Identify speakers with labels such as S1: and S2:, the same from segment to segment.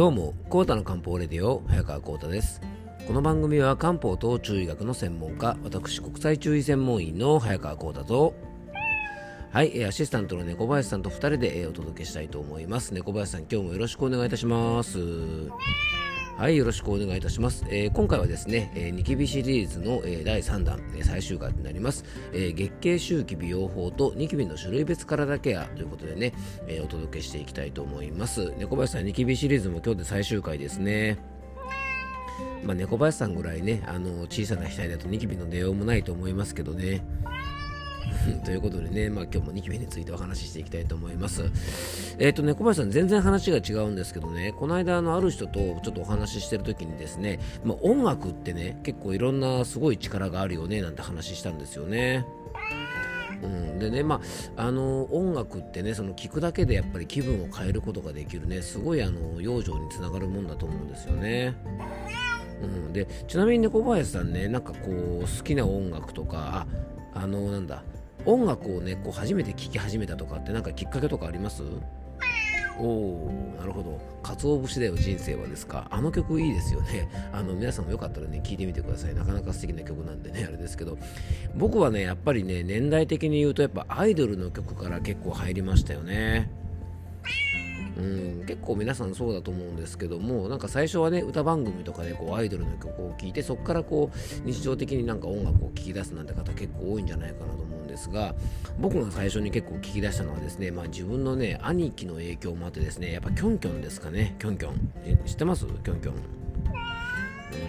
S1: どうも、コータの漢方レディオ、早川コータです。この番組は漢方と中医学の専門家、私、国際中医専門医の早川コータと、はい、えアシスタントの猫林さんと2人で、えお届けしたいと思います。猫林さん、今日もよろしくお願いいたします。はい、よろしくお願いいたします。えー今回はですね、えーニキビシリーズの、えー第3弾、え最終回になります、え月経周期美容法とニキビの種類別体ケアということでね、えお届けしていきたいと思います。猫林さん、ニキビシリーズも今日で最終回ですね。まあ、猫林さんぐらいね、あの小さな額だとニキビの出ようもないと思いますけどね。ということでね、まあ、今日もニキビについてお話ししていきたいと思います。えっ、とね、小林さん、全然話が違うんですけどね、この間、あのある人とちょっとお話ししてる時にですね、まあ、音楽ってね、結構いろんなすごい力があるよねなんて話したんですよね。うん、でね、まあ、あの音楽ってねその聞くだけでやっぱり気分を変えることができるねすごいあの養生につながるもんだと思うんですよね。うん、でちなみに猫林さんねなんかこう好きな音楽とかああのなんだ音楽をねこう初めて聴き始めたとかってなんかきっかけとかあります？おおなるほど。鰹節だよ人生はですか？あの曲いいですよね。あの皆さんもよかったらね聞いてみてください。なかなか素敵な曲なんでねあれですけど。僕はねやっぱりね年代的に言うとやっぱアイドルの曲から結構入りましたよねうん、結構皆さんそうだと思うんですけどもなんか最初はね歌番組とかでこうアイドルの曲を聴いてそこからこう日常的になんか音楽を聴き出すなんて方結構多いんじゃないかなと思うんですが僕が最初に結構聴き出したのはですね、まあ、自分のね兄貴の影響もあってですねやっぱキョンキョンですかね。キョンキョン。知ってます？キョンキョン、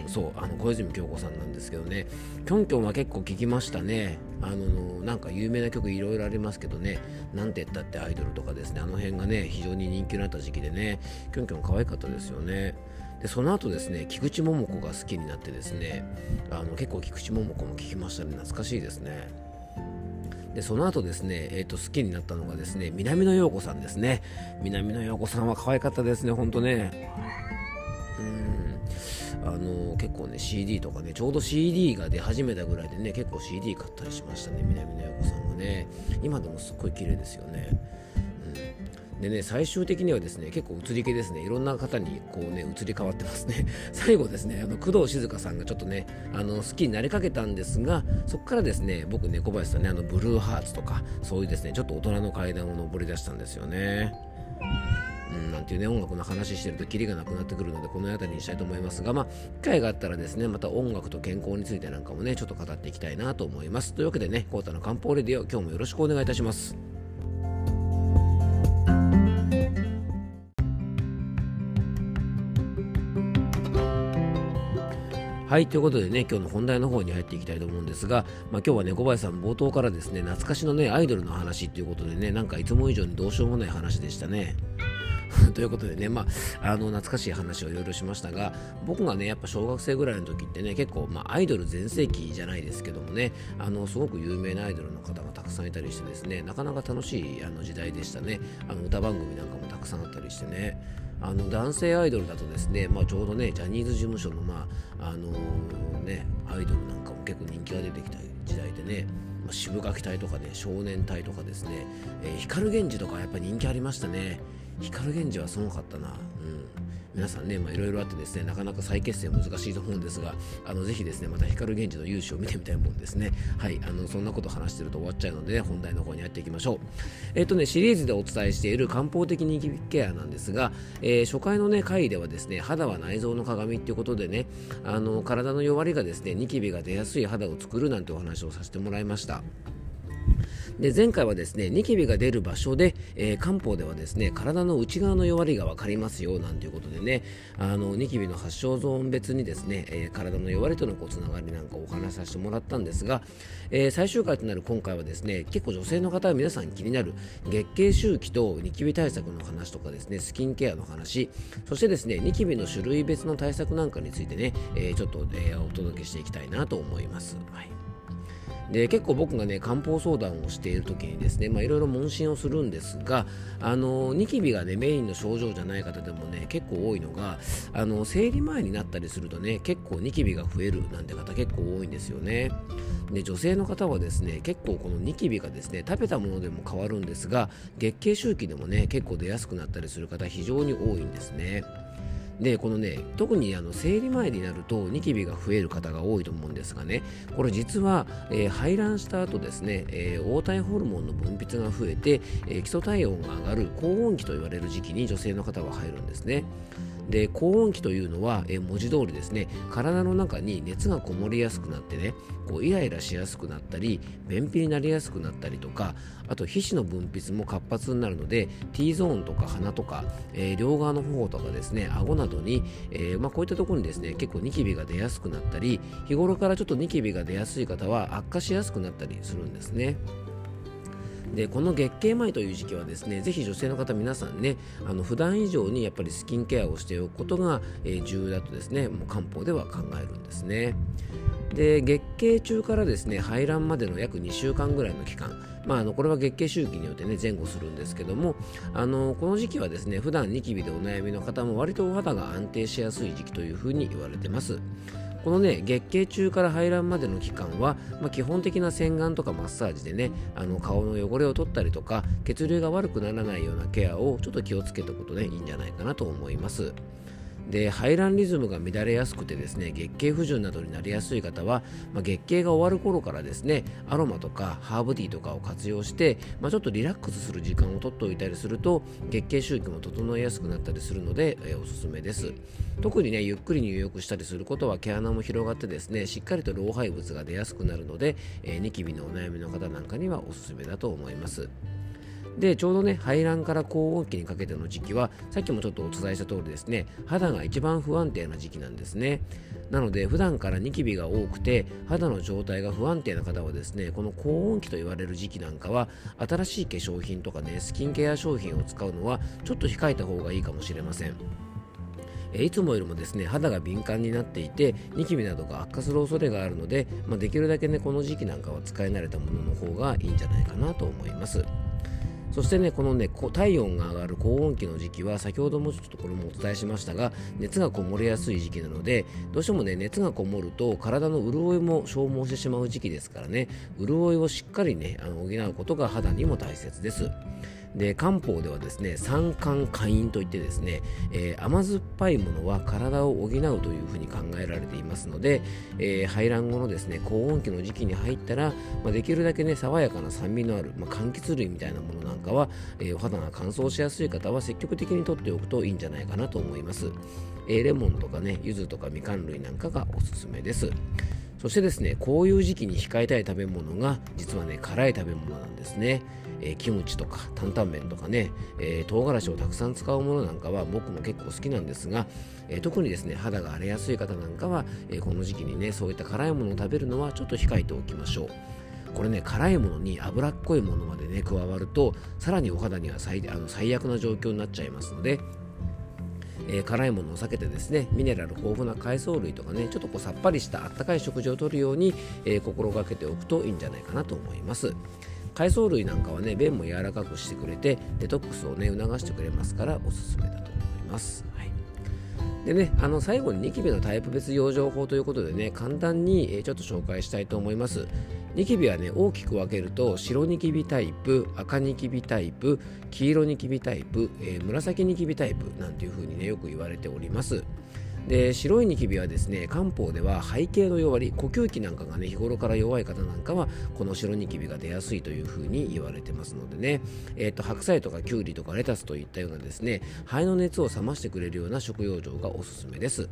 S1: そうあの小泉京子さんなんですけどね。キョンキョンは結構聞きましたね。あのなんか有名な曲いろいろありますけどね。なんて言ったってアイドルとかですね。あの辺がね非常に人気になった時期でね。キョンキョン可愛かったですよね。でその後ですね菊池桃子が好きになってですね。あの結構菊池桃子も聞きましたね。懐かしいですね。でその後ですね、えー、と好きになったのがですね南野陽子さんですね。南野陽子さんは可愛かったですねほんとね。あの結構ね CD とかねちょうど CD が出始めたぐらいでね結構 CD 買ったりしましたね南野陽子さんはね。今でもすっごい綺麗ですよね、うん、でね最終的にはですね結構移り気ですね。いろんな方にこうね移り変わってますね。最後ですねあの工藤静香さんがちょっとねあの好きになりかけたんですがそこからですね僕ね小林さんねあのブルーハーツとかそういうですねちょっと大人の階段を上り出したんですよね。ん、なんていうね音楽の話してるとキリがなくなってくるのでこの辺りにしたいと思いますがまあ機会があったらですねまた音楽と健康についてなんかもねちょっと語っていきたいなと思いますというわけでねコータの漢方レディオ今日もよろしくお願いいたしますはい、ということでね、今日の本題の方に入っていきたいと思うんですが、まあ、今日はね、小林さん冒頭からですね、懐かしのね、アイドルの話っていうことでね、なんかいつも以上にどうしようもない話でしたね。ということでね、まあ、あの懐かしい話をいろいろしましたが僕がねやっぱ小学生ぐらいの時ってね結構、まあ、アイドル全盛期じゃないですけどもねあのすごく有名なアイドルの方がたくさんいたりしてですねなかなか楽しいあの時代でしたね。あの歌番組なんかもたくさんあったりしてね。あの男性アイドルだとですね、まあ、ちょうどねジャニーズ事務所の、まああのね、アイドルなんかも結構人気が出てきた時代でねまあ渋垣隊とかね少年隊とかですね、えー光源氏とかやっぱ人気ありましたね。光源氏はすごかったな、うん、皆さんね、まあ、いろいろあってですねなかなか再結成難しいと思うんですがあのぜひですねまた光源氏の勇姿を見てみたいもんですね。はい。あのそんなこと話してると終わっちゃうので、ね、本題の方に入っていきましょう。えっ、とねシリーズでお伝えしている漢方的ニキビケアなんですが、えー初回のね回ではですね肌は内臓の鏡っていうことでねあの体の弱りがですねニキビが出やすい肌を作るなんてお話をさせてもらいました。で前回はですねニキビが出る場所で、えー漢方ではですね体の内側の弱りが分かりますよなんていうことでねあのニキビの発症ゾーン別にですね、えー体の弱りとのこうつながりなんかお話しさせてもらったんですが、えー最終回となる今回はですね結構女性の方は皆さん気になる月経周期とニキビ対策の話とかですねスキンケアの話そしてですねニキビの種類別の対策なんかについてね、えちょっと、えーお届けしていきたいなと思います。はいで結構僕がね漢方相談をしている時にですねいろいろ問診をするんですがあのニキビがねメインの症状じゃない方でもね結構多いのがあの生理前になったりするとね結構ニキビが増えるなんて方結構多いんですよね。で女性の方はですね結構このニキビがですね食べたものでも変わるんですが月経周期でもね結構出やすくなったりする方非常に多いんですね。でこのね特にあの生理前になるとニキビが増える方が多いと思うんですがねこれ実は、えー、排卵した後ですね、えー、黄体ホルモンの分泌が増えて、えー、基礎体温が上がる高温期と言われる時期に女性の方は入るんですね。で高温期というのは、え文字通りですね体の中に熱がこもりやすくなってねこうイライラしやすくなったり便秘になりやすくなったりとかあと皮脂の分泌も活発になるので T ゾーンとか鼻とか、えー、両側の頬とかですね顎などに、えー、まあ、こういったところにですね結構ニキビが出やすくなったり日頃からちょっとニキビが出やすい方は悪化しやすくなったりするんですね。でこの月経前という時期はですねぜひ女性の方皆さんねあの普段以上にやっぱりスキンケアをしておくことが、え、重要だとですねもう漢方では考えるんですね。で月経中からですね排卵までの約2週間ぐらいの期間まあ、あのこれは月経周期によってね前後するんですけどもあのこの時期はですね普段ニキビでお悩みの方も割とお肌が安定しやすい時期というふうに言われてます。このね月経中から排卵までの期間は、まあ、基本的な洗顔とかマッサージでねあの顔の汚れを取ったりとか血流が悪くならないようなケアをちょっと気をつけておくとねいいんじゃないかなと思います。で排卵リズムが乱れやすくてですね月経不順などになりやすい方は、まあ、月経が終わる頃からですねアロマとかハーブティーとかを活用して、まあ、ちょっとリラックスする時間を取っておいたりすると月経周期も整いやすくなったりするので、え、おすすめです。特にねゆっくり入浴したりすることは毛穴も広がってですねしっかりと老廃物が出やすくなるので、えー、ニキビのお悩みの方なんかにはおすすめだと思います。でちょうどね排卵から高温期にかけての時期はさっきもちょっとお伝えした通りですね肌が一番不安定な時期なんですねなので普段からニキビが多くて肌の状態が不安定な方はですねこの高温期と言われる時期なんかは新しい化粧品とかねスキンケア商品を使うのはちょっと控えた方がいいかもしれませんいつもよりもですね肌が敏感になっていてニキビなどが悪化する恐れがあるので、まあ、できるだけねこの時期なんかは使い慣れたものの方がいいんじゃないかなと思います。そしてねこのね体温が上がる高温期の時期は先ほどもちょっとこれもお伝えしましたが熱がこもれやすい時期なのでどうしてもね熱がこもると体の潤いも消耗してしまう時期ですからね潤いをしっかりねあの補うことが肌にも大切です。で漢方ではですね三寒下陰といってですね、えー、甘酸っぱいものは体を補うというふうに考えられていますので、えー、排卵後のですね高温期の時期に入ったら、まあ、できるだけね爽やかな酸味のある、まあ、柑橘類みたいなものなんかは、えー、お肌が乾燥しやすい方は積極的にとっておくといいんじゃないかなと思います、えー、レモンとかね柚子とかみかん類なんかがおすすめです。そしてですねこういう時期に控えたい食べ物が実はね辛い食べ物なんですね。えー、キムチとか担々麺とかね、えー、唐辛子をたくさん使うものなんかは僕も結構好きなんですが、えー、特にですね肌が荒れやすい方なんかは、えこの時期にねそういった辛いものを食べるのはちょっと控えておきましょうこれね辛いものに脂っこいものまでね加わるとさらにお肌には最あの最悪な状況になっちゃいますのでえー、辛いものを避けてですねミネラル豊富な海藻類とかねちょっとこうさっぱりしたあったかい食事をとるように、えー、心がけておくといいんじゃないかなと思います。海藻類なんかはね便も柔らかくしてくれてデトックスをね促してくれますからおすすめだと思います。はいでね、あの最後にニキビのタイプ別養生法ということでね、簡単に、えちょっと紹介したいと思います。ニキビはね、大きく分けると、白ニキビタイプ、赤ニキビタイプ、黄色ニキビタイプ、えー、紫ニキビタイプなんていう風にね、よく言われております。で白いニキビはですね漢方では背景の弱り呼吸器なんかがね日頃から弱い方なんかはこの白ニキビが出やすいというふうに言われてますのでね、えーと、白菜とかきゅうりとかレタスといったようなですね肺の熱を冷ましてくれるような食用状がおすすめです。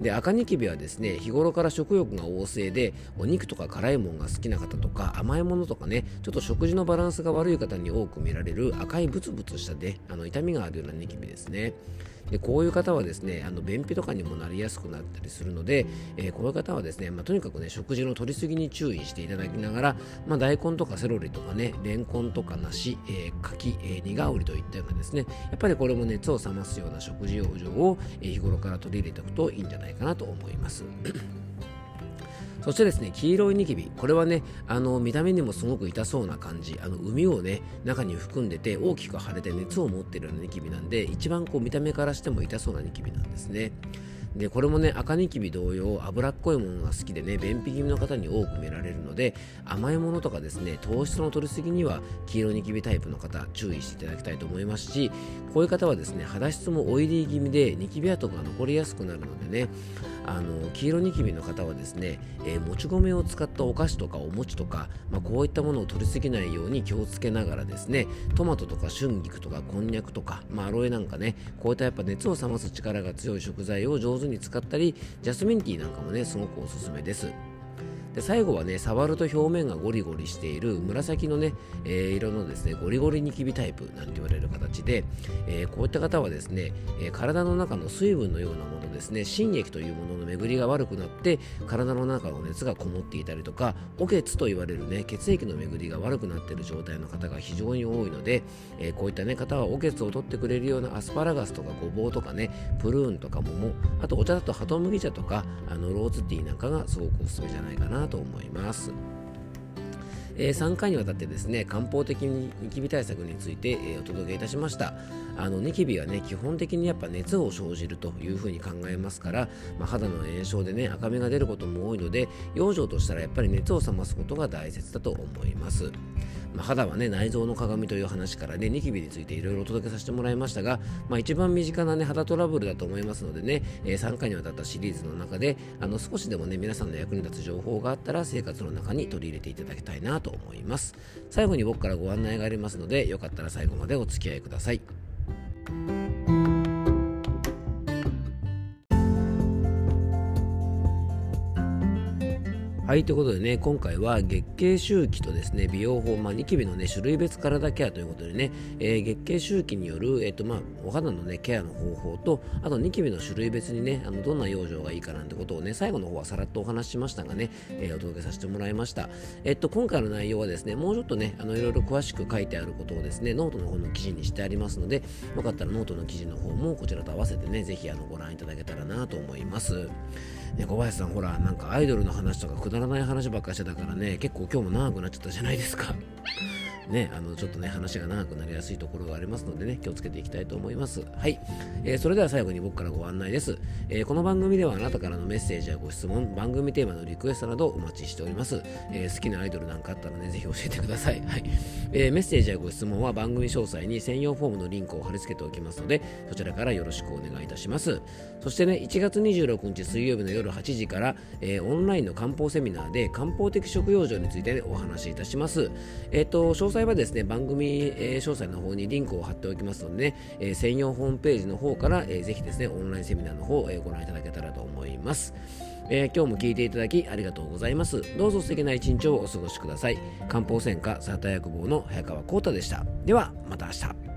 S1: で赤ニキビはですね日頃から食欲が旺盛でお肉とか辛いものが好きな方とか甘いものとかねちょっと食事のバランスが悪い方に多く見られる赤いブツブツしたであの痛みがあるようなニキビですね。でこういう方はですねあの便秘とかにもなりやすくなったりするので、えー、こういう方はですね、まあ、とにかくね食事の取りすぎに注意していただきながら、まあ、大根とかセロリとかねレンコンとか梨、えー、柿、えー、苦織といったようなですねやっぱりこれも熱を冷ますような食事養生を、日頃から取り入れておくといいんじゃないかなと思います。そしてですね、黄色いニキビ。これはね、あの、見た目にもすごく痛そうな感じ。あの、海をね、中に含んでて、大きく腫れて熱を持ってるようなニキビなんで、一番こう、見た目からしても痛そうなニキビなんですね。でこれもね赤ニキビ同様脂っこいものが好きでね便秘気味の方に多く見られるので甘いものとかですね糖質の取りすぎには黄色ニキビタイプの方注意していただきたいと思いますしこういう方はですね肌質もオイリー気味でニキビ跡が残りやすくなるのでねあの黄色ニキビの方はですね、えー、もち米を使ったお菓子とかお餅とか、まあ、こういったものを取りすぎないように気をつけながらですねトマトとか春菊とかこんにゃくとか、まあ、アロエなんかねこういったやっぱ熱を冷ます力が強い食材を上手に使ったりジャスミンティーなんかもねすごくおすすめです。で最後はね触ると表面がゴリゴリしている紫のね、えー、色のですねゴリゴリニキビタイプなんて言われる形で、えー、こういった方はですね、え、体の中の水分のようなものですね心液というものの巡りが悪くなって体の中の熱がこもっていたりとかお血と言われるね血液の巡りが悪くなっている状態の方が非常に多いので、えこういったね方はお血を取ってくれるようなアスパラガスとかごぼうとかねプルーンとか桃あとお茶だとハトムギ茶とかあのローズティーなんかがすごくおすすめじゃないかなと思います。え、3回にわたってですね漢方的にニキビ対策について、え、お届けいたしましたあのニキビはね基本的にやっぱ熱を生じるというふうに考えますから、まあ、肌の炎症でね赤みが出ることも多いので養生としたらやっぱり熱を冷ますことが大切だと思います。まあ、肌はね内臓の鏡という話からねニキビについていろいろお届けさせてもらいましたが、まあ、一番身近なね肌トラブルだと思いますのでね、え、3回にわたったシリーズの中であの少しでもね皆さんの役に立つ情報があったら生活の中に取り入れていただきたいなと思います。最後に僕からご案内がありますのでよかったら最後までお付き合いください。はい、ということでね、今回は月経周期とですね、美容法、まあ、ニキビのね、種類別体ケアということでね、えー、月経周期による、え、ー、と、まあ、お肌のね、ケアの方法と、あとニキビの種類別にね、あの、どんな養生がいいかなんてことをね、最後の方はさらっとお話ししましたがね、えー、お届けさせてもらいました。えっと、今回の内容はですね、もうちょっとね、あの、いろいろ詳しく書いてあることをですね、ノートの方の記事にしてありますので、よかったらノートの記事の方もこちらと合わせてね、ぜひあの、ご覧いただけたらなと思います。ね、小林さん、ほら、なんかアイドルの話とかくだらない話ばっかしてたからね、結構今日も長くなっちゃったじゃないですか。ね、あのちょっとね話が長くなりやすいところがありますのでね気をつけていきたいと思います。はい、えー、それでは最後に僕からご案内です、えー、この番組ではあなたからのメッセージやご質問番組テーマのリクエストなどお待ちしております、えー、好きなアイドルなんかあったらねぜひ教えてください。はい、えメッセージやご質問は番組詳細に専用フォームのリンクを貼り付けておきますのでそちらからよろしくお願いいたします。そしてね1月26日水曜日の夜8時から、えオンラインの漢方セミナーで漢方的食用生について、ね、お話しいたします。えっ、と詳細はですね番組、え、詳細の方にリンクを貼っておきますのでね、え、専用ホームページの方から、えー、ぜひですね、オンラインセミナーの方、え、ご覧いただけたらと思います。えー、今日も聞いていただきありがとうございます。どうぞ素敵な一日をお過ごしください。漢方専科サータ薬房の早川浩太でした。では、また明日。